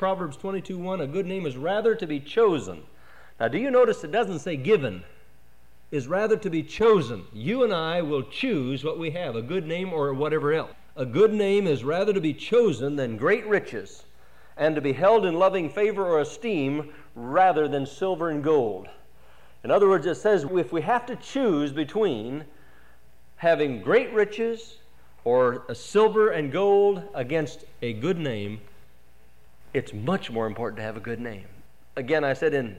Proverbs 22 1, a good name is rather to be chosen. Now, do you notice it doesn't say given? Is rather to be chosen. You and I will choose what we have, a good name or whatever else. A good name is rather to be chosen than great riches, and to be held in loving favor or esteem rather than silver and gold. In other words, it says if we have to choose between having great riches or a silver and gold against a good name, it's much more important to have a good name. Again, I said in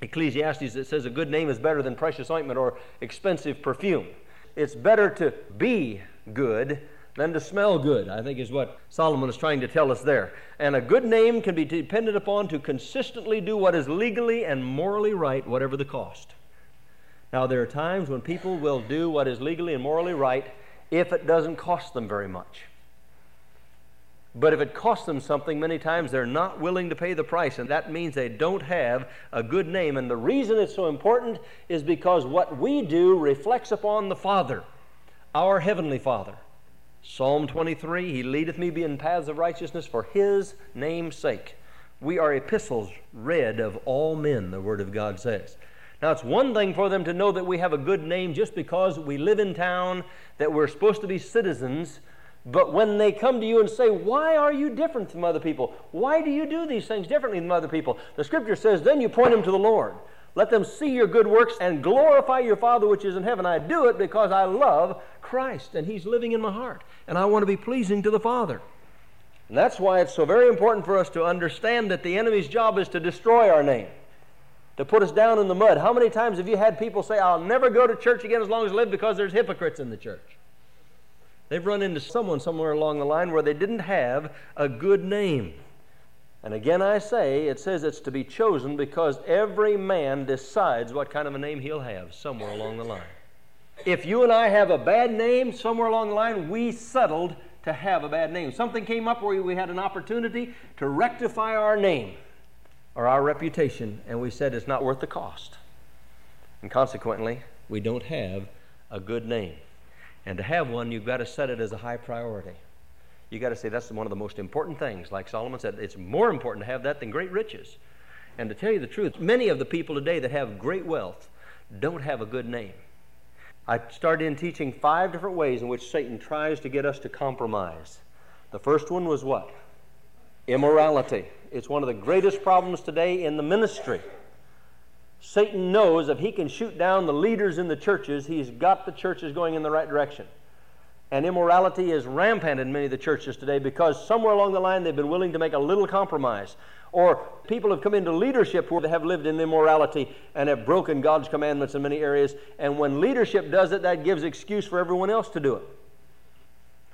Ecclesiastes, it says a good name is better than precious ointment or expensive perfume. It's better to be good than to smell good, I think is what Solomon is trying to tell us there. And a good name can be depended upon to consistently do what is legally and morally right, whatever the cost. Now, there are times when people will do what is legally and morally right if it doesn't cost them very much. But if it costs them something, many times they're not willing to pay the price, and that means they don't have a good name. And the reason it's so important is because what we do reflects upon the Father, our Heavenly Father. Psalm 23 He leadeth me in paths of righteousness for His name's sake. We are epistles read of all men, the Word of God says. Now, it's one thing for them to know that we have a good name just because we live in town, that we're supposed to be citizens. But when they come to you and say, Why are you different from other people? Why do you do these things differently than other people? The scripture says, Then you point them to the Lord. Let them see your good works and glorify your Father which is in heaven. I do it because I love Christ and He's living in my heart. And I want to be pleasing to the Father. And that's why it's so very important for us to understand that the enemy's job is to destroy our name to put us down in the mud. How many times have you had people say, I'll never go to church again as long as I live because there's hypocrites in the church? They've run into someone somewhere along the line where they didn't have a good name. And again, I say, it says it's to be chosen because every man decides what kind of a name he'll have somewhere along the line. If you and I have a bad name somewhere along the line, we settled to have a bad name. Something came up where we had an opportunity to rectify our name or our reputation, and we said it's not worth the cost. And consequently, we don't have a good name. And to have one, you've got to set it as a high priority. You've got to say that's one of the most important things. Like Solomon said, it's more important to have that than great riches. And to tell you the truth, many of the people today that have great wealth don't have a good name. I started in teaching five different ways in which Satan tries to get us to compromise. The first one was what? Immorality. It's one of the greatest problems today in the ministry. Satan knows if he can shoot down the leaders in the churches, he's got the churches going in the right direction. And immorality is rampant in many of the churches today because somewhere along the line they've been willing to make a little compromise. Or people have come into leadership who have lived in immorality and have broken God's commandments in many areas. And when leadership does it, that gives excuse for everyone else to do it.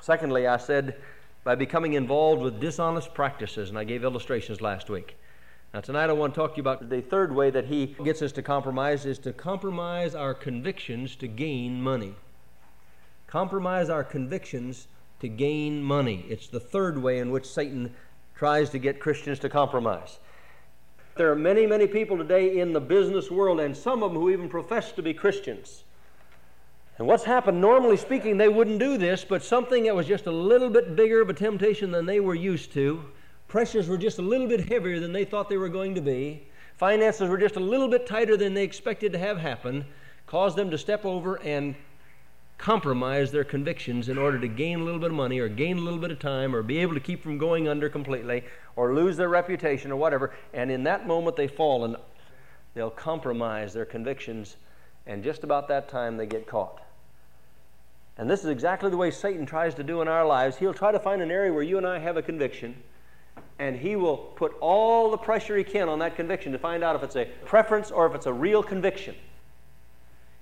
Secondly, I said by becoming involved with dishonest practices, and I gave illustrations last week. Now, tonight I want to talk to you about the third way that he gets us to compromise is to compromise our convictions to gain money. Compromise our convictions to gain money. It's the third way in which Satan tries to get Christians to compromise. There are many, many people today in the business world, and some of them who even profess to be Christians and what's happened, normally speaking, they wouldn't do this, but something that was just a little bit bigger of a temptation than they were used to, pressures were just a little bit heavier than they thought they were going to be, finances were just a little bit tighter than they expected to have happen, caused them to step over and compromise their convictions in order to gain a little bit of money or gain a little bit of time or be able to keep from going under completely or lose their reputation or whatever. And in that moment, they fall and they'll compromise their convictions, and just about that time, they get caught. And this is exactly the way Satan tries to do in our lives. He'll try to find an area where you and I have a conviction, and he will put all the pressure he can on that conviction to find out if it's a preference or if it's a real conviction.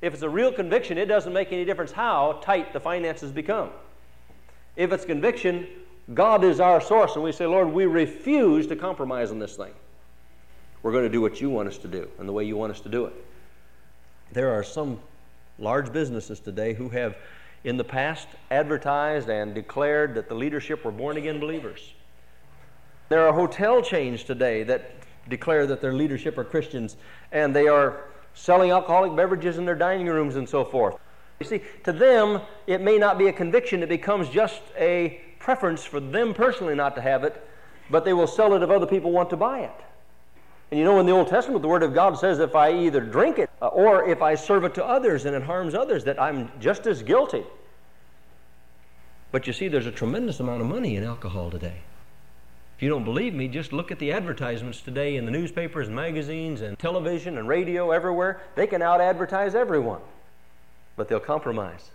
If it's a real conviction, it doesn't make any difference how tight the finances become. If it's conviction, God is our source, and we say, Lord, we refuse to compromise on this thing. We're going to do what you want us to do and the way you want us to do it. There are some large businesses today who have in the past advertised and declared that the leadership were born again believers. There are hotel chains today that declare that their leadership are Christians and they are selling alcoholic beverages in their dining rooms and so forth. You see, to them, it may not be a conviction, it becomes just a preference for them personally not to have it, but they will sell it if other people want to buy it. And you know, in the Old Testament, the Word of God says if I either drink it uh, or if I serve it to others and it harms others, that I'm just as guilty. But you see, there's a tremendous amount of money in alcohol today. If you don't believe me, just look at the advertisements today in the newspapers and magazines and television and radio everywhere. They can out advertise everyone, but they'll compromise.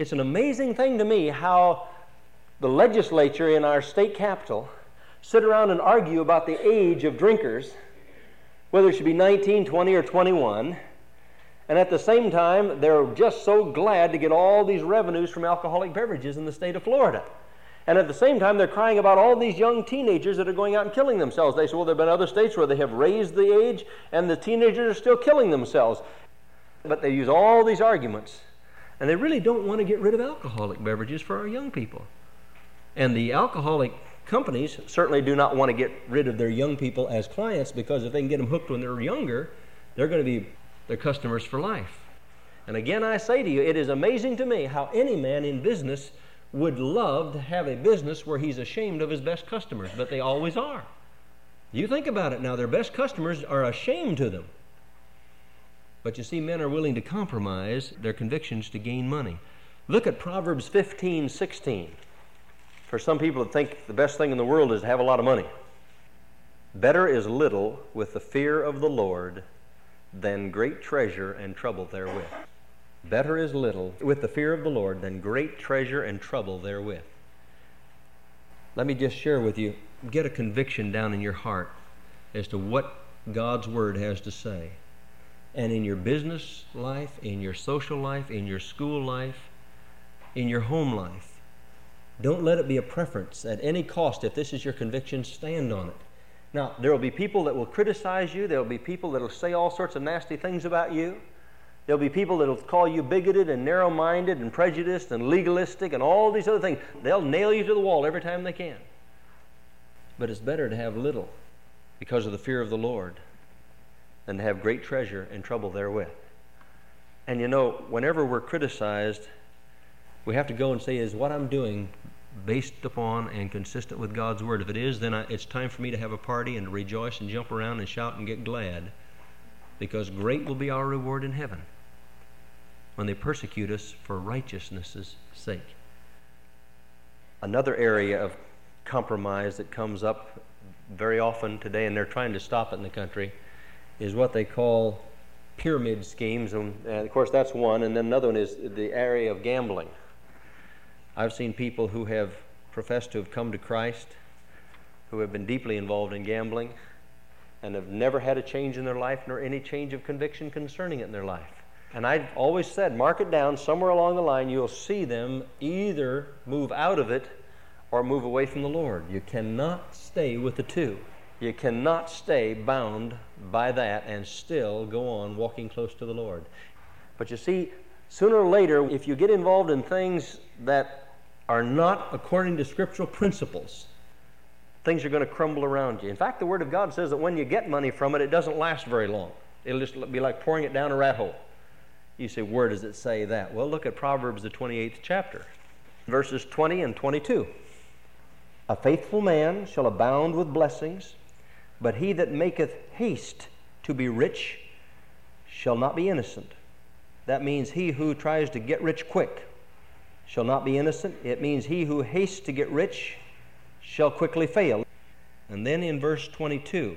It's an amazing thing to me how the legislature in our state capital sit around and argue about the age of drinkers, whether it should be 19, 20, or 21. And at the same time, they're just so glad to get all these revenues from alcoholic beverages in the state of Florida. And at the same time, they're crying about all these young teenagers that are going out and killing themselves. They say, well, there have been other states where they have raised the age and the teenagers are still killing themselves. But they use all these arguments. And they really don't want to get rid of alcoholic beverages for our young people. And the alcoholic companies certainly do not want to get rid of their young people as clients because if they can get them hooked when they're younger, they're going to be their customers for life. And again, I say to you, it is amazing to me how any man in business would love to have a business where he's ashamed of his best customers, but they always are. You think about it now, their best customers are ashamed to them. But you see, men are willing to compromise their convictions to gain money. Look at Proverbs 15 16 for some people that think the best thing in the world is to have a lot of money. Better is little with the fear of the Lord than great treasure and trouble therewith. Better is little with the fear of the Lord than great treasure and trouble therewith. Let me just share with you, get a conviction down in your heart as to what God's Word has to say. And in your business life, in your social life, in your school life, in your home life, don't let it be a preference at any cost. If this is your conviction, stand on it. Now, there will be people that will criticize you. There will be people that will say all sorts of nasty things about you. There'll be people that will call you bigoted and narrow minded and prejudiced and legalistic and all these other things. They'll nail you to the wall every time they can. But it's better to have little because of the fear of the Lord than to have great treasure and trouble therewith. And you know, whenever we're criticized, we have to go and say, is what I'm doing based upon and consistent with God's Word? If it is, then I, it's time for me to have a party and rejoice and jump around and shout and get glad because great will be our reward in heaven when they persecute us for righteousness' sake. Another area of compromise that comes up very often today, and they're trying to stop it in the country, is what they call pyramid schemes. And, of course, that's one. And then another one is the area of gambling. I've seen people who have professed to have come to Christ, who have been deeply involved in gambling, and have never had a change in their life nor any change of conviction concerning it in their life. And I've always said, mark it down somewhere along the line, you'll see them either move out of it or move away from the Lord. You cannot stay with the two. You cannot stay bound by that and still go on walking close to the Lord. But you see, sooner or later, if you get involved in things that are not according to scriptural principles, things are going to crumble around you. In fact, the Word of God says that when you get money from it, it doesn't last very long. It'll just be like pouring it down a rat hole. You say, where does it say that? Well, look at Proverbs, the 28th chapter, verses 20 and 22. A faithful man shall abound with blessings, but he that maketh haste to be rich shall not be innocent. That means he who tries to get rich quick shall not be innocent. It means he who hastes to get rich shall quickly fail. And then in verse 22,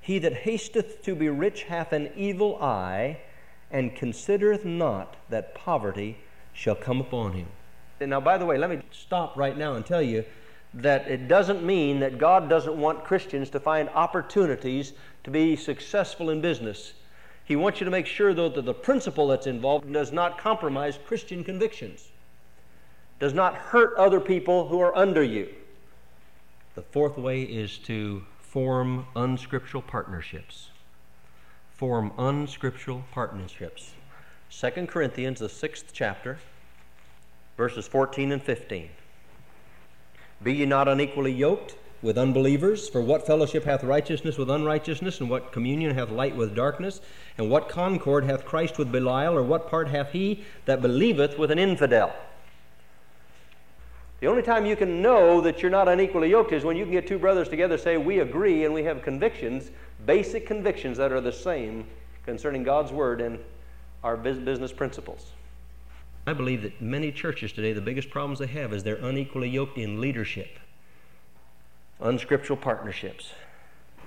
he that hasteth to be rich hath an evil eye, and considereth not that poverty shall come upon him. And now, by the way, let me stop right now and tell you that it doesn't mean that God doesn't want Christians to find opportunities to be successful in business. He wants you to make sure, though, that the principle that's involved does not compromise Christian convictions does not hurt other people who are under you. The fourth way is to form unscriptural partnerships. Form unscriptural partnerships. 2 Corinthians, the sixth chapter, verses 14 and 15. Be ye not unequally yoked with unbelievers? For what fellowship hath righteousness with unrighteousness? And what communion hath light with darkness? And what concord hath Christ with Belial? Or what part hath he that believeth with an infidel? The only time you can know that you're not unequally yoked is when you can get two brothers together, say, We agree and we have convictions, basic convictions that are the same concerning God's Word and our business principles. I believe that many churches today, the biggest problems they have is they're unequally yoked in leadership, unscriptural partnerships.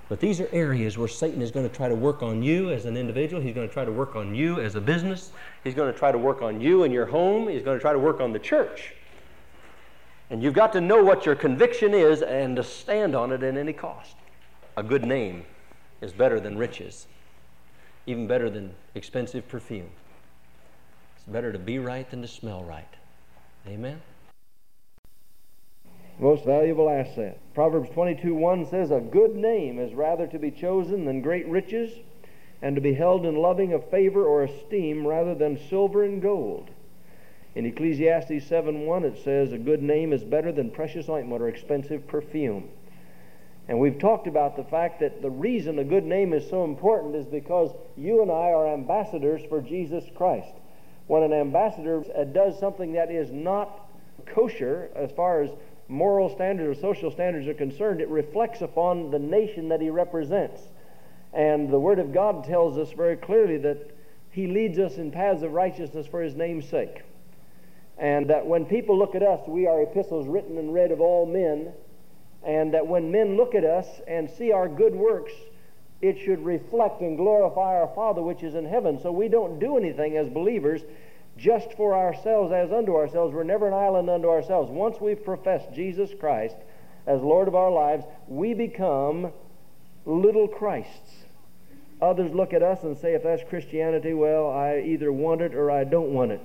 But these are areas where Satan is going to try to work on you as an individual. He's going to try to work on you as a business. He's going to try to work on you and your home. He's going to try to work on the church. And you've got to know what your conviction is and to stand on it at any cost. A good name is better than riches, even better than expensive perfume. It's better to be right than to smell right. Amen? Most valuable asset. Proverbs 22 1 says, A good name is rather to be chosen than great riches, and to be held in loving of favor or esteem rather than silver and gold. In Ecclesiastes 7:1 it says, A good name is better than precious ointment or expensive perfume. And we've talked about the fact that the reason a good name is so important is because you and I are ambassadors for Jesus Christ. When an ambassador uh, does something that is not kosher as far as moral standards or social standards are concerned, it reflects upon the nation that he represents. And the Word of God tells us very clearly that he leads us in paths of righteousness for his name's sake. And that when people look at us, we are epistles written and read of all men. And that when men look at us and see our good works, it should reflect and glorify our Father which is in heaven. So we don't do anything as believers just for ourselves as unto ourselves. We're never an island unto ourselves. Once we've professed Jesus Christ as Lord of our lives, we become little Christs. Others look at us and say, if that's Christianity, well, I either want it or I don't want it.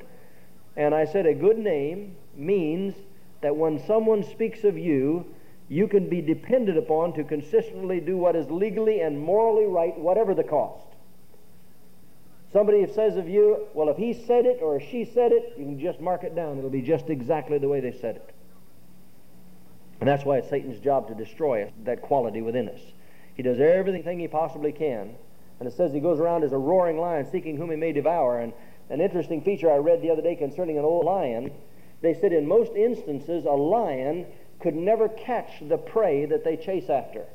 And I said, a good name means that when someone speaks of you, you can be depended upon to consistently do what is legally and morally right, whatever the cost. Somebody says of you, well, if he said it or she said it, you can just mark it down. It'll be just exactly the way they said it. And that's why it's Satan's job to destroy us, that quality within us. He does everything he possibly can. And it says he goes around as a roaring lion, seeking whom he may devour. And an interesting feature I read the other day concerning an old lion, they said in most instances a lion could never catch the prey that they chase after.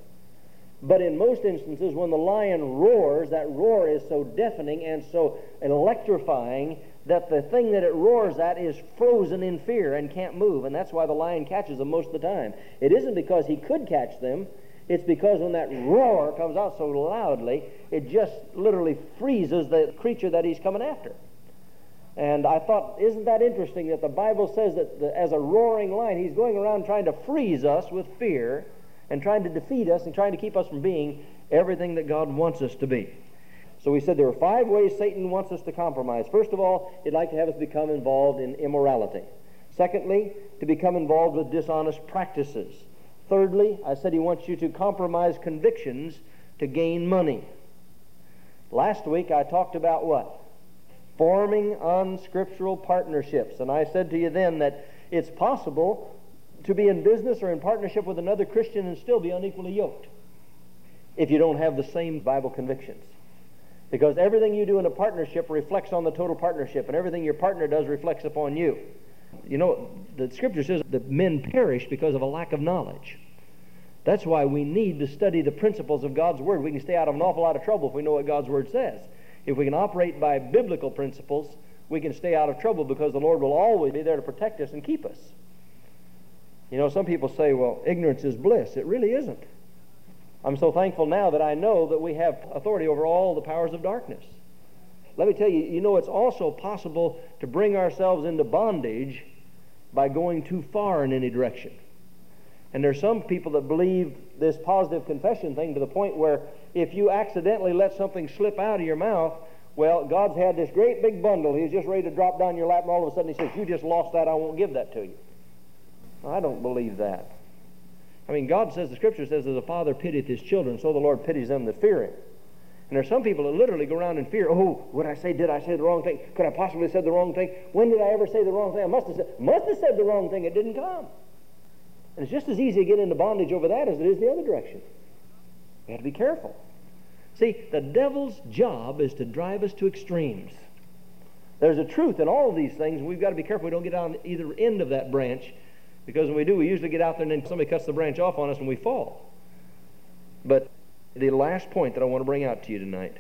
But in most instances, when the lion roars, that roar is so deafening and so electrifying that the thing that it roars at is frozen in fear and can't move. And that's why the lion catches them most of the time. It isn't because he could catch them, it's because when that roar comes out so loudly, it just literally freezes the creature that he's coming after. And I thought, isn't that interesting that the Bible says that the, as a roaring lion, he's going around trying to freeze us with fear and trying to defeat us and trying to keep us from being everything that God wants us to be. So we said there are five ways Satan wants us to compromise. First of all, he'd like to have us become involved in immorality. Secondly, to become involved with dishonest practices. Thirdly, I said he wants you to compromise convictions to gain money. Last week I talked about what? Forming unscriptural partnerships. And I said to you then that it's possible to be in business or in partnership with another Christian and still be unequally yoked if you don't have the same Bible convictions. Because everything you do in a partnership reflects on the total partnership, and everything your partner does reflects upon you. You know, the scripture says that men perish because of a lack of knowledge. That's why we need to study the principles of God's Word. We can stay out of an awful lot of trouble if we know what God's Word says. If we can operate by biblical principles, we can stay out of trouble because the Lord will always be there to protect us and keep us. You know, some people say, well, ignorance is bliss. It really isn't. I'm so thankful now that I know that we have authority over all the powers of darkness. Let me tell you, you know, it's also possible to bring ourselves into bondage by going too far in any direction. And there's some people that believe this positive confession thing to the point where if you accidentally let something slip out of your mouth, well, God's had this great big bundle. He's just ready to drop down your lap, and all of a sudden He says, You just lost that. I won't give that to you. I don't believe that. I mean, God says, the Scripture says, as a father pitieth his children, so the Lord pities them that fear him. And there's some people that literally go around in fear. Oh, would I say, did I say the wrong thing? Could I possibly have said the wrong thing? When did I ever say the wrong thing? I must have said, must have said the wrong thing. It didn't come. And it's just as easy to get into bondage over that as it is the other direction. We have to be careful. See, the devil's job is to drive us to extremes. There's a truth in all of these things, and we've got to be careful we don't get on either end of that branch Because when we do, we usually get out there and then somebody cuts the branch off on us and we fall. But the last point that I want to bring out to you tonight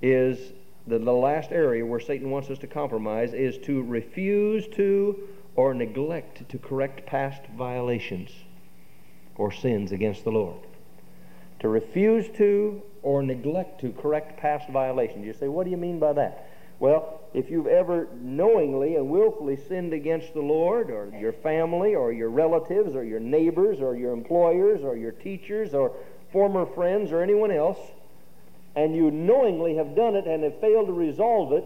is the, the last area where Satan wants us to compromise is to refuse to or neglect to correct past violations or sins against the Lord. To refuse to or neglect to correct past violations. You say, what do you mean by that? Well, if you've ever knowingly and willfully sinned against the Lord, or your family, or your relatives, or your neighbors, or your employers, or your teachers, or former friends, or anyone else, and you knowingly have done it and have failed to resolve it,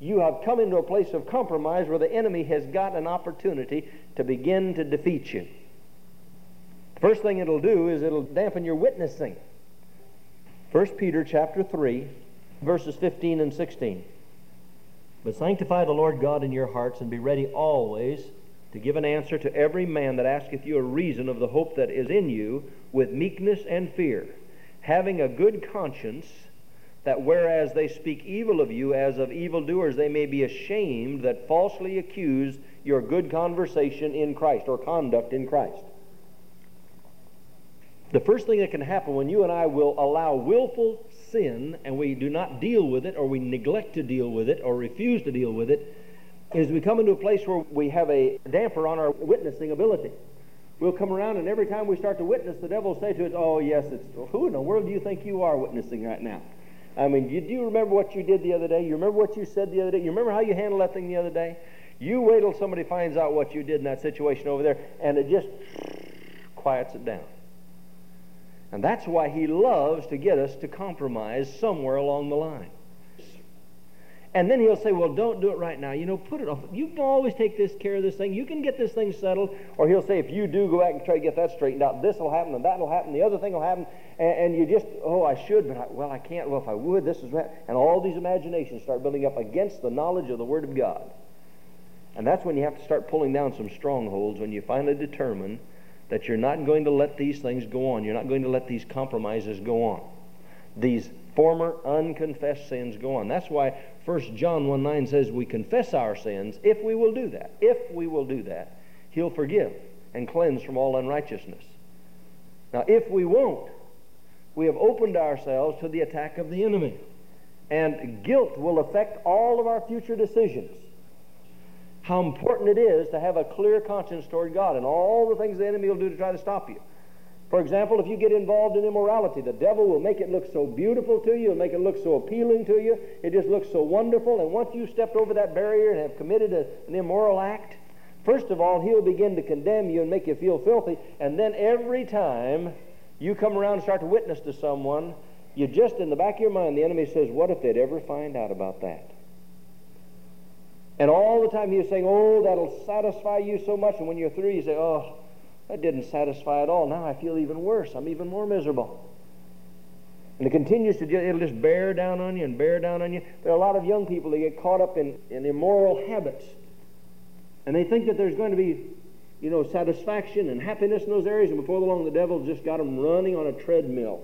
you have come into a place of compromise where the enemy has got an opportunity to begin to defeat you. First thing it'll do is it'll dampen your witnessing. 1 Peter chapter 3, verses 15 and 16. But sanctify the Lord God in your hearts, and be ready always to give an answer to every man that asketh you a reason of the hope that is in you, with meekness and fear, having a good conscience, that whereas they speak evil of you as of evildoers, they may be ashamed that falsely accuse your good conversation in Christ or conduct in Christ. The first thing that can happen when you and I will allow willful sin and we do not deal with it or we neglect to deal with it or refuse to deal with it is we come into a place where we have a damper on our witnessing ability. We'll come around and every time we start to witness, the devil will say to us, Oh, yes, it's who in the world do you think you are witnessing right now? I mean, you, do you remember what you did the other day? You remember what you said the other day? You remember how you handled that thing the other day? You wait till somebody finds out what you did in that situation over there, and it just quiets it down. And that's why he loves to get us to compromise somewhere along the line. And then he'll say, Well, don't do it right now. You know, put it off. You can always take this care of this thing. You can get this thing settled. Or he'll say, If you do go back and try to get that straightened out, this will happen and that will happen, the other thing will happen. And, and you just, oh, I should, but I, well, I can't. Well, if I would, this is that. And all these imaginations start building up against the knowledge of the Word of God. And that's when you have to start pulling down some strongholds when you finally determine that you're not going to let these things go on. You're not going to let these compromises go on. These former unconfessed sins go on. That's why 1 John 1 9 says we confess our sins if we will do that. If we will do that, He'll forgive and cleanse from all unrighteousness. Now, if we won't, we have opened ourselves to the attack of the enemy. And guilt will affect all of our future decisions how important it is to have a clear conscience toward God and all the things the enemy will do to try to stop you. For example, if you get involved in immorality, the devil will make it look so beautiful to you, and make it look so appealing to you. It just looks so wonderful. And once you've stepped over that barrier and have committed a, an immoral act, first of all, he'll begin to condemn you and make you feel filthy. And then every time you come around and start to witness to someone, you just in the back of your mind, the enemy says, What if they'd ever find out about that? And all the time he was saying, Oh, that'll satisfy you so much. And when you're through, you say, Oh, that didn't satisfy at all. Now I feel even worse. I'm even more miserable. And it continues to, it'll just bear down on you and bear down on you. There are a lot of young people that get caught up in, in immoral habits. And they think that there's going to be, you know, satisfaction and happiness in those areas. And before long, the devil just got them running on a treadmill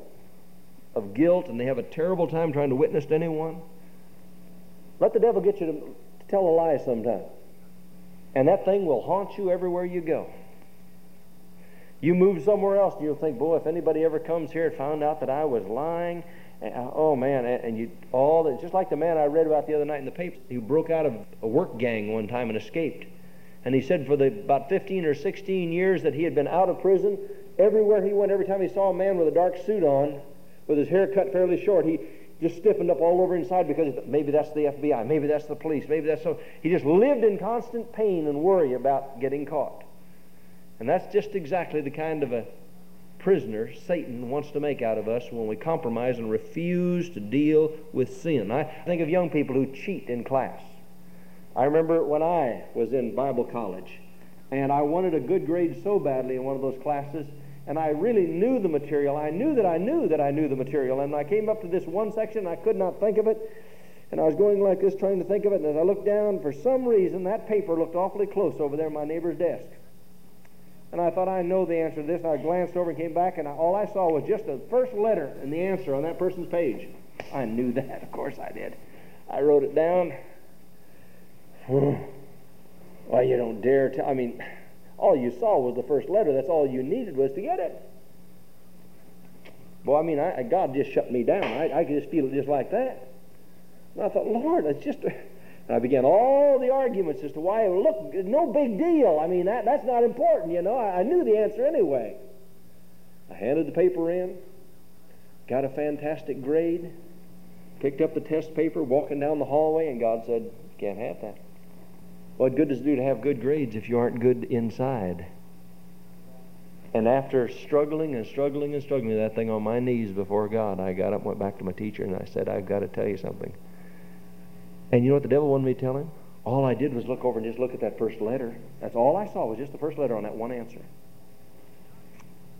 of guilt. And they have a terrible time trying to witness to anyone. Let the devil get you to tell a lie sometime. And that thing will haunt you everywhere you go. You move somewhere else, and you'll think, boy, if anybody ever comes here and found out that I was lying, eh, oh man, and you all that, just like the man I read about the other night in the paper, who broke out of a work gang one time and escaped. And he said for the about 15 or 16 years that he had been out of prison, everywhere he went, every time he saw a man with a dark suit on, with his hair cut fairly short, he, just stiffened up all over inside because maybe that's the FBI, maybe that's the police, maybe that's so. He just lived in constant pain and worry about getting caught. And that's just exactly the kind of a prisoner Satan wants to make out of us when we compromise and refuse to deal with sin. I think of young people who cheat in class. I remember when I was in Bible college and I wanted a good grade so badly in one of those classes and I really knew the material. I knew that I knew that I knew the material. And I came up to this one section, I could not think of it. And I was going like this, trying to think of it. And as I looked down, for some reason, that paper looked awfully close over there my neighbor's desk. And I thought, I know the answer to this. And I glanced over and came back, and I, all I saw was just the first letter in the answer on that person's page. I knew that. Of course I did. I wrote it down. well, you don't dare tell. I mean, All you saw was the first letter. That's all you needed was to get it. Boy, I mean, I, God just shut me down. I, I could just feel it just like that. And I thought, Lord, it's just. And I began all the arguments as to why, look, no big deal. I mean, that, that's not important, you know. I, I knew the answer anyway. I handed the paper in, got a fantastic grade, picked up the test paper, walking down the hallway, and God said, Can't have that. What good does it do to have good grades if you aren't good inside? And after struggling and struggling and struggling with that thing on my knees before God, I got up and went back to my teacher and I said, I've got to tell you something. And you know what the devil wanted me to tell him? All I did was look over and just look at that first letter. That's all I saw was just the first letter on that one answer.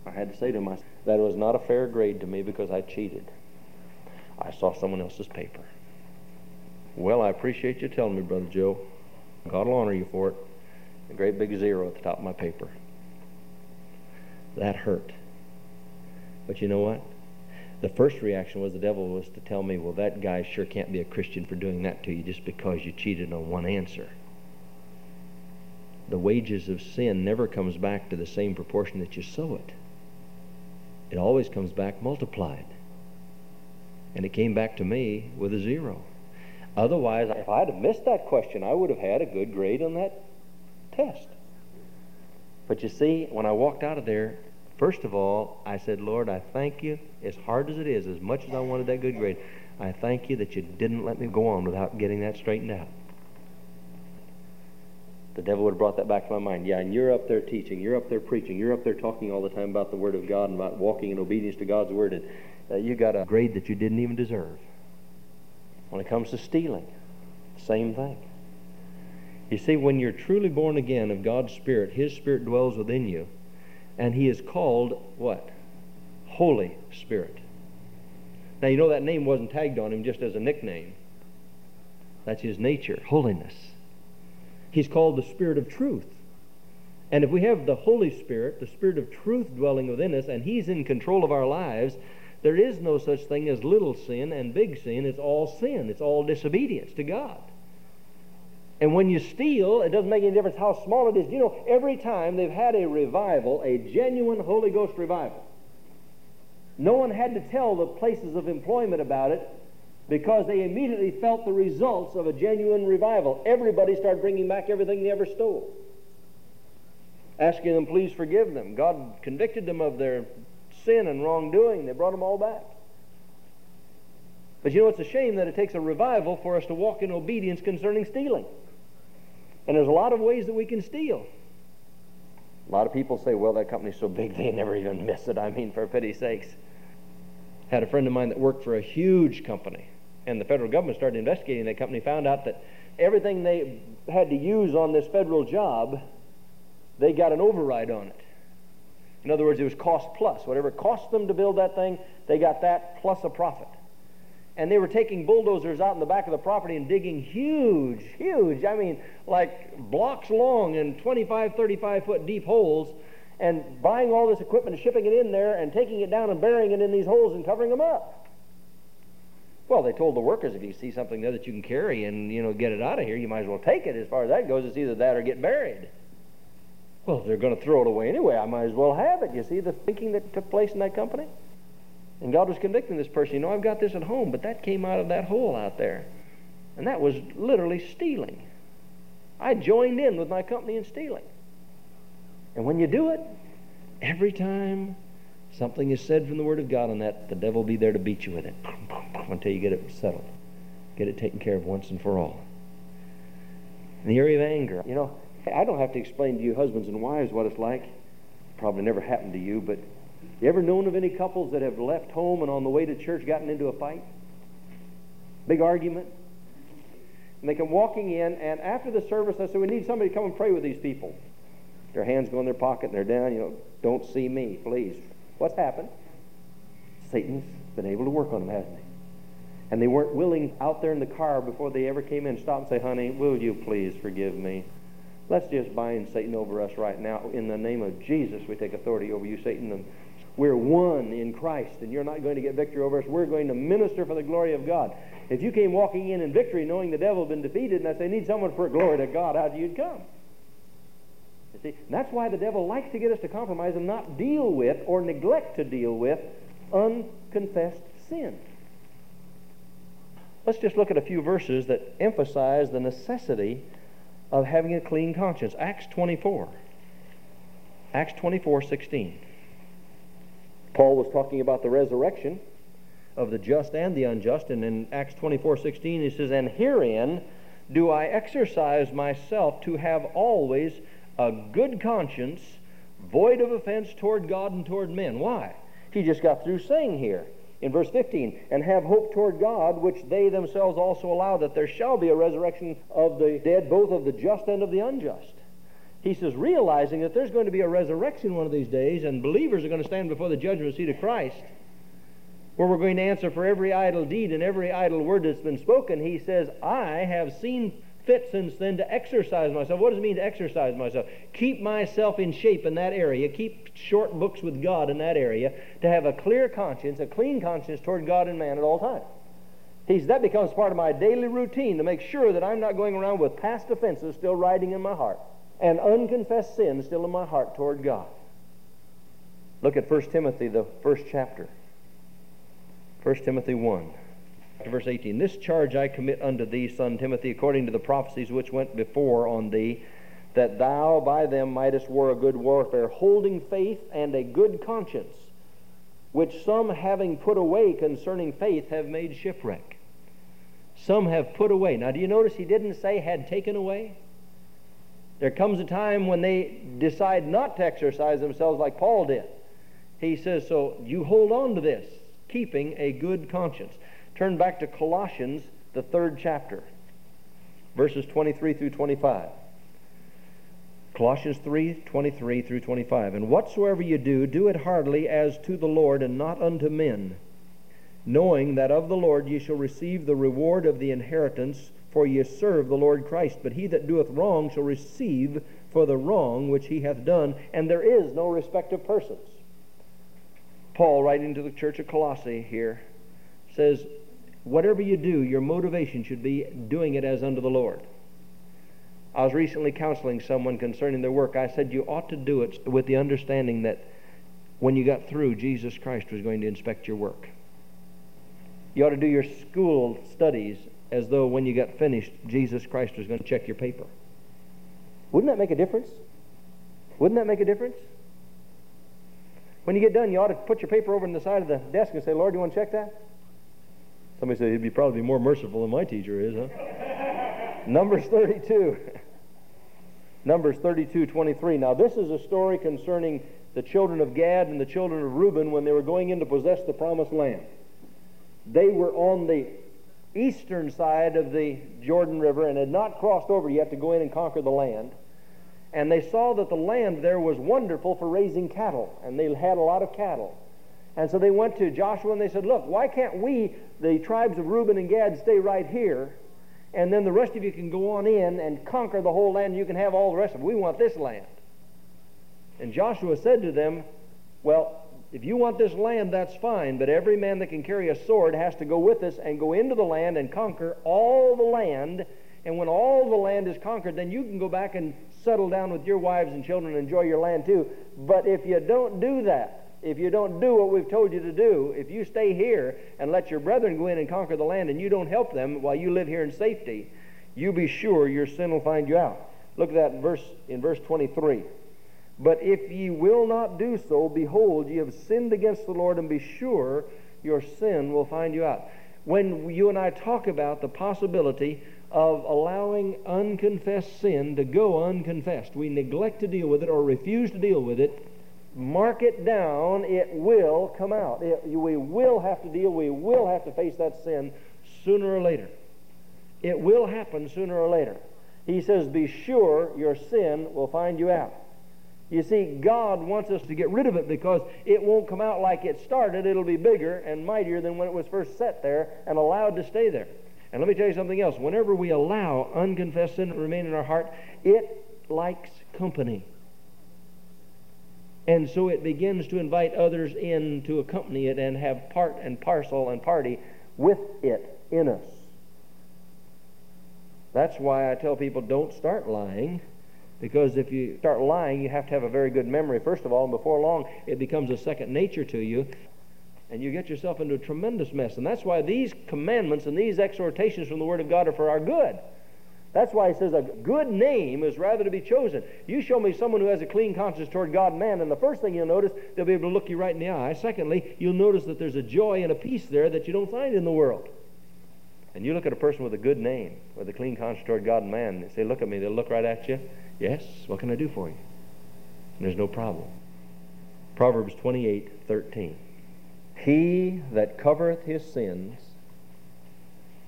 I had to say to myself, that it was not a fair grade to me because I cheated. I saw someone else's paper. Well, I appreciate you telling me, Brother Joe. God will honor you for it. A great big zero at the top of my paper. That hurt. But you know what? The first reaction was the devil was to tell me, well, that guy sure can't be a Christian for doing that to you just because you cheated on one answer. The wages of sin never comes back to the same proportion that you sow it. It always comes back multiplied. And it came back to me with a zero. Otherwise, if I'd have missed that question, I would have had a good grade on that test. But you see, when I walked out of there, first of all, I said, Lord, I thank you, as hard as it is, as much as I wanted that good grade, I thank you that you didn't let me go on without getting that straightened out. The devil would have brought that back to my mind. Yeah, and you're up there teaching, you're up there preaching, you're up there talking all the time about the Word of God and about walking in obedience to God's Word, and uh, you got a grade that you didn't even deserve. When it comes to stealing, same thing. You see, when you're truly born again of God's Spirit, His Spirit dwells within you, and He is called what? Holy Spirit. Now, you know that name wasn't tagged on Him just as a nickname. That's His nature, holiness. He's called the Spirit of truth. And if we have the Holy Spirit, the Spirit of truth dwelling within us, and He's in control of our lives, there is no such thing as little sin and big sin. It's all sin. It's all disobedience to God. And when you steal, it doesn't make any difference how small it is. You know, every time they've had a revival, a genuine Holy Ghost revival, no one had to tell the places of employment about it because they immediately felt the results of a genuine revival. Everybody started bringing back everything they ever stole, asking them, please forgive them. God convicted them of their sin and wrongdoing. They brought them all back. But you know, it's a shame that it takes a revival for us to walk in obedience concerning stealing. And there's a lot of ways that we can steal. A lot of people say, well, that company's so big they never even miss it. I mean, for pity's sakes. Had a friend of mine that worked for a huge company, and the federal government started investigating that company, found out that everything they had to use on this federal job, they got an override on it. In other words, it was cost plus. Whatever it cost them to build that thing, they got that plus a profit. And they were taking bulldozers out in the back of the property and digging huge, huge, I mean, like blocks long and 25, 35 foot deep holes, and buying all this equipment and shipping it in there and taking it down and burying it in these holes and covering them up. Well, they told the workers if you see something there that you can carry and you know get it out of here, you might as well take it. As far as that goes, it's either that or get buried. Well, if they're going to throw it away anyway, I might as well have it. You see the thinking that took place in that company? And God was convicting this person. You know, I've got this at home, but that came out of that hole out there. And that was literally stealing. I joined in with my company in stealing. And when you do it, every time something is said from the Word of God on that, the devil will be there to beat you with it until you get it settled. Get it taken care of once and for all. In the area of anger, you know, I don't have to explain to you, husbands and wives, what it's like. Probably never happened to you, but you ever known of any couples that have left home and on the way to church gotten into a fight? Big argument? And they come walking in, and after the service, I said, We need somebody to come and pray with these people. Their hands go in their pocket and they're down, you know, don't see me, please. What's happened? Satan's been able to work on them, hasn't he? And they weren't willing out there in the car before they ever came in, stop and say, Honey, will you please forgive me? Let's just bind Satan over us right now. In the name of Jesus, we take authority over you, Satan. And we're one in Christ, and you're not going to get victory over us. We're going to minister for the glory of God. If you came walking in in victory knowing the devil had been defeated, and I say, need someone for glory to God, how do you come? You See, that's why the devil likes to get us to compromise and not deal with or neglect to deal with unconfessed sin. Let's just look at a few verses that emphasize the necessity of having a clean conscience. Acts 24. Acts 24, 16. Paul was talking about the resurrection of the just and the unjust, and in Acts 24, 16 he says, And herein do I exercise myself to have always a good conscience, void of offense toward God and toward men. Why? He just got through saying here in verse 15, and have hope toward God, which they themselves also allow that there shall be a resurrection of the dead, both of the just and of the unjust. He says, realizing that there's going to be a resurrection one of these days, and believers are going to stand before the judgment seat of Christ, where we're going to answer for every idle deed and every idle word that's been spoken. He says, I have seen fit since then to exercise myself. What does it mean to exercise myself? Keep myself in shape in that area. Keep short books with God in that area. To have a clear conscience, a clean conscience toward God and man at all times. He's, that becomes part of my daily routine to make sure that I'm not going around with past offenses still riding in my heart and unconfessed sin still in my heart toward God. Look at 1 Timothy, the first chapter. 1 Timothy 1 verse 18 This charge I commit unto thee, son Timothy, according to the prophecies which went before on thee, that thou by them mightest war a good warfare, holding faith and a good conscience, which some having put away concerning faith have made shipwreck. Some have put away. Now, do you notice he didn't say had taken away? There comes a time when they decide not to exercise themselves like Paul did. He says, So you hold on to this, keeping a good conscience. Turn back to Colossians, the third chapter, verses 23 through 25. Colossians 3 23 through 25. And whatsoever you do, do it heartily as to the Lord and not unto men, knowing that of the Lord ye shall receive the reward of the inheritance, for ye serve the Lord Christ. But he that doeth wrong shall receive for the wrong which he hath done, and there is no respect of persons. Paul, writing to the church of Colossae here, says, Whatever you do, your motivation should be doing it as unto the Lord. I was recently counseling someone concerning their work. I said you ought to do it with the understanding that when you got through, Jesus Christ was going to inspect your work. You ought to do your school studies as though when you got finished, Jesus Christ was going to check your paper. Wouldn't that make a difference? Wouldn't that make a difference? When you get done, you ought to put your paper over on the side of the desk and say, Lord, do you want to check that? Somebody said he'd be probably more merciful than my teacher is, huh? Numbers 32. Numbers 32, 23. Now, this is a story concerning the children of Gad and the children of Reuben when they were going in to possess the promised land. They were on the eastern side of the Jordan River and had not crossed over yet to go in and conquer the land. And they saw that the land there was wonderful for raising cattle, and they had a lot of cattle. And so they went to Joshua and they said, Look, why can't we, the tribes of Reuben and Gad, stay right here? And then the rest of you can go on in and conquer the whole land. You can have all the rest of it. We want this land. And Joshua said to them, Well, if you want this land, that's fine, but every man that can carry a sword has to go with us and go into the land and conquer all the land. And when all the land is conquered, then you can go back and settle down with your wives and children and enjoy your land too. But if you don't do that, if you don't do what we've told you to do, if you stay here and let your brethren go in and conquer the land and you don't help them while you live here in safety, you be sure your sin will find you out. Look at that in verse in verse 23. But if ye will not do so, behold, ye have sinned against the Lord, and be sure your sin will find you out. When you and I talk about the possibility of allowing unconfessed sin to go unconfessed, we neglect to deal with it or refuse to deal with it mark it down, it will come out. It, we will have to deal, we will have to face that sin sooner or later. It will happen sooner or later. He says, Be sure your sin will find you out. You see, God wants us to get rid of it because it won't come out like it started. It'll be bigger and mightier than when it was first set there and allowed to stay there. And let me tell you something else. Whenever we allow unconfessed sin to remain in our heart, it likes company. And so it begins to invite others in to accompany it and have part and parcel and party with it in us. That's why I tell people don't start lying Because if you start lying, you have to have a very good memory, first of all, and before long, it becomes a second nature to you, and you get yourself into a tremendous mess. And that's why these commandments and these exhortations from the Word of God are for our good. That's why he says a good name is rather to be chosen. You show me someone who has a clean conscience toward God and man, and the first thing you'll notice, they'll be able to look you right in the eye. Secondly, you'll notice that there's a joy and a peace there that you don't find in the world. And you look at a person with a good name, with a clean conscience toward God and man, and they say, Look at me. They'll look right at you. Yes, what can I do for you? And there's no problem. Proverbs 28 13. He that covereth his sins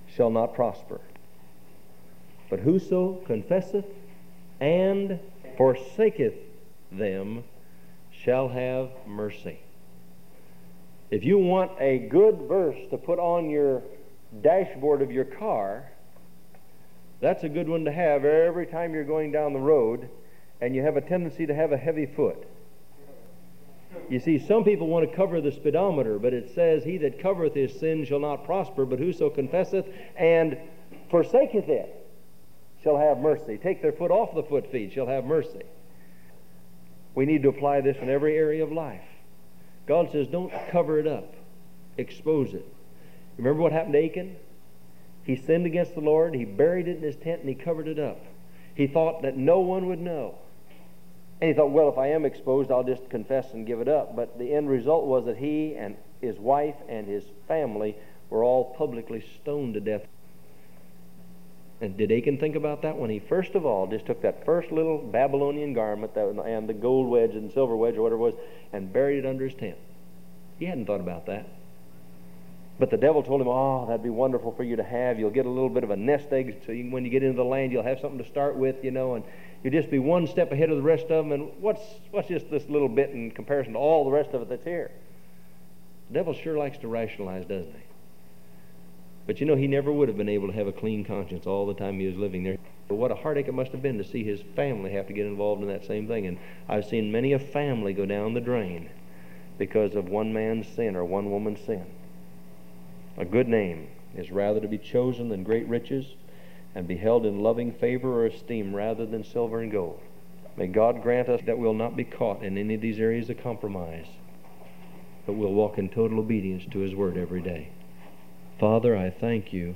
shall not prosper but whoso confesseth and forsaketh them shall have mercy. If you want a good verse to put on your dashboard of your car, that's a good one to have every time you're going down the road and you have a tendency to have a heavy foot. You see, some people want to cover the speedometer, but it says, He that covereth his sin shall not prosper, but whoso confesseth and forsaketh it shall have mercy. Take their foot off the foot feet, shall have mercy. We need to apply this in every area of life. God says, don't cover it up, expose it. Remember what happened to Achan? He sinned against the Lord, he buried it in his tent, and he covered it up. He thought that no one would know. And he thought, well, if I am exposed, I'll just confess and give it up. But the end result was that he and his wife and his family were all publicly stoned to death. And did Achan think about that when he first of all just took that first little Babylonian garment that, and the gold wedge and silver wedge or whatever it was and buried it under his tent? He hadn't thought about that. But the devil told him, Oh, that'd be wonderful for you to have. You'll get a little bit of a nest egg so you, when you get into the land, you'll have something to start with, you know, and you'll just be one step ahead of the rest of them. And what's, what's just this little bit in comparison to all the rest of it that's here? The devil sure likes to rationalize, doesn't he? But you know, he never would have been able to have a clean conscience all the time he was living there. But what a heartache it must have been to see his family have to get involved in that same thing. And I've seen many a family go down the drain because of one man's sin or one woman's sin. A good name is rather to be chosen than great riches and be held in loving favor or esteem rather than silver and gold. May God grant us that we'll not be caught in any of these areas of compromise, but we'll walk in total obedience to His Word every day. Father, I thank you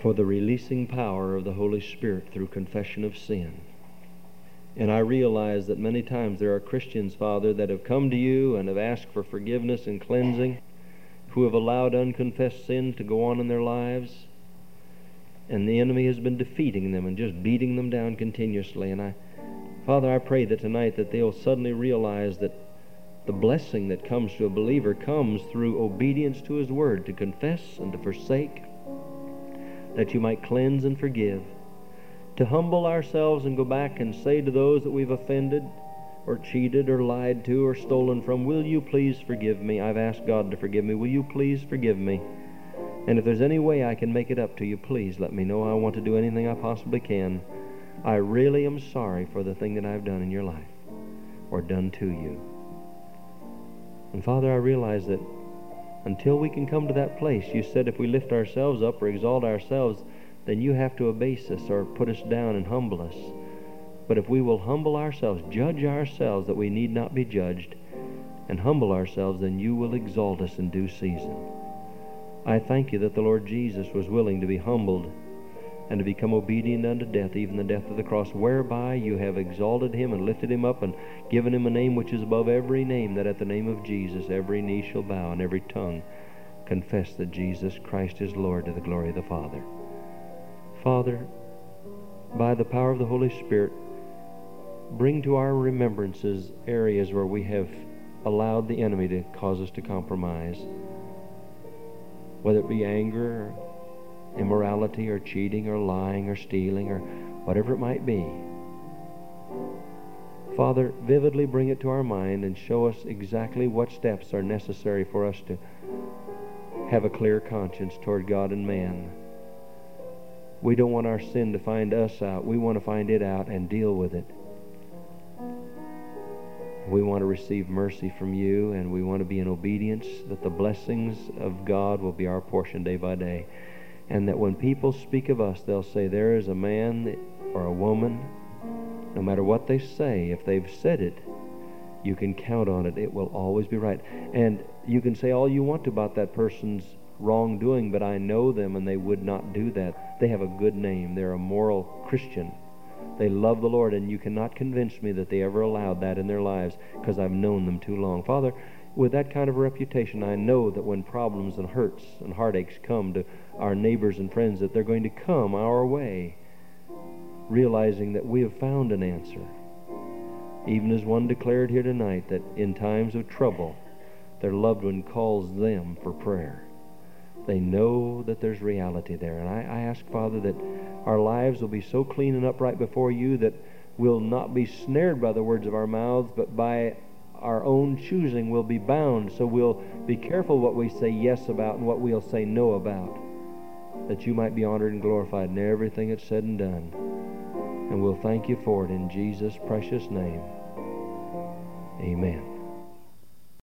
for the releasing power of the Holy Spirit through confession of sin. And I realize that many times there are Christians, Father, that have come to you and have asked for forgiveness and cleansing, who have allowed unconfessed sin to go on in their lives. And the enemy has been defeating them and just beating them down continuously. And I, Father, I pray that tonight that they'll suddenly realize that the blessing that comes to a believer comes through obedience to his word, to confess and to forsake, that you might cleanse and forgive, to humble ourselves and go back and say to those that we've offended or cheated or lied to or stolen from, Will you please forgive me? I've asked God to forgive me. Will you please forgive me? And if there's any way I can make it up to you, please let me know. I want to do anything I possibly can. I really am sorry for the thing that I've done in your life or done to you. And Father, I realize that until we can come to that place, you said if we lift ourselves up or exalt ourselves, then you have to abase us or put us down and humble us. But if we will humble ourselves, judge ourselves that we need not be judged, and humble ourselves, then you will exalt us in due season. I thank you that the Lord Jesus was willing to be humbled and to become obedient unto death, even the death of the cross, whereby you have exalted him and lifted him up and given him a name which is above every name, that at the name of Jesus every knee shall bow and every tongue confess that Jesus Christ is Lord to the glory of the Father. Father, by the power of the Holy Spirit, bring to our remembrances areas where we have allowed the enemy to cause us to compromise, whether it be anger immorality or cheating or lying or stealing or whatever it might be. Father, vividly bring it to our mind and show us exactly what steps are necessary for us to have a clear conscience toward God and man. We don't want our sin to find us out. We want to find it out and deal with it. We want to receive mercy from you, and we want to be in obedience that the blessings of God will be our portion day by day and that when people speak of us, they'll say, There is a man or a woman No matter what they say, if they've said it, you can count on it. It will always be right. And you can say all you want about that person's wrongdoing, but I know them and they would not do that. They have a good name. They're a moral Christian. They love the Lord, and you cannot convince me that they ever allowed that in their lives because I've known them too long. Father, with that kind of a reputation, I know that when problems and hurts and heartaches come to our neighbors and friends, that they're going to come our way, realizing that we have found an answer. Even as one declared here tonight that in times of trouble, their loved one calls them for prayer. They know that there's reality there. And I, I ask, Father, that our lives will be so clean and upright before you that we'll not be snared by the words of our mouths, but by our own choosing we'll be bound. So we'll be careful what we say yes about and what we'll say no about, that you might be honored and glorified in everything that's said and done. And we'll thank you for it in Jesus' precious name. Amen.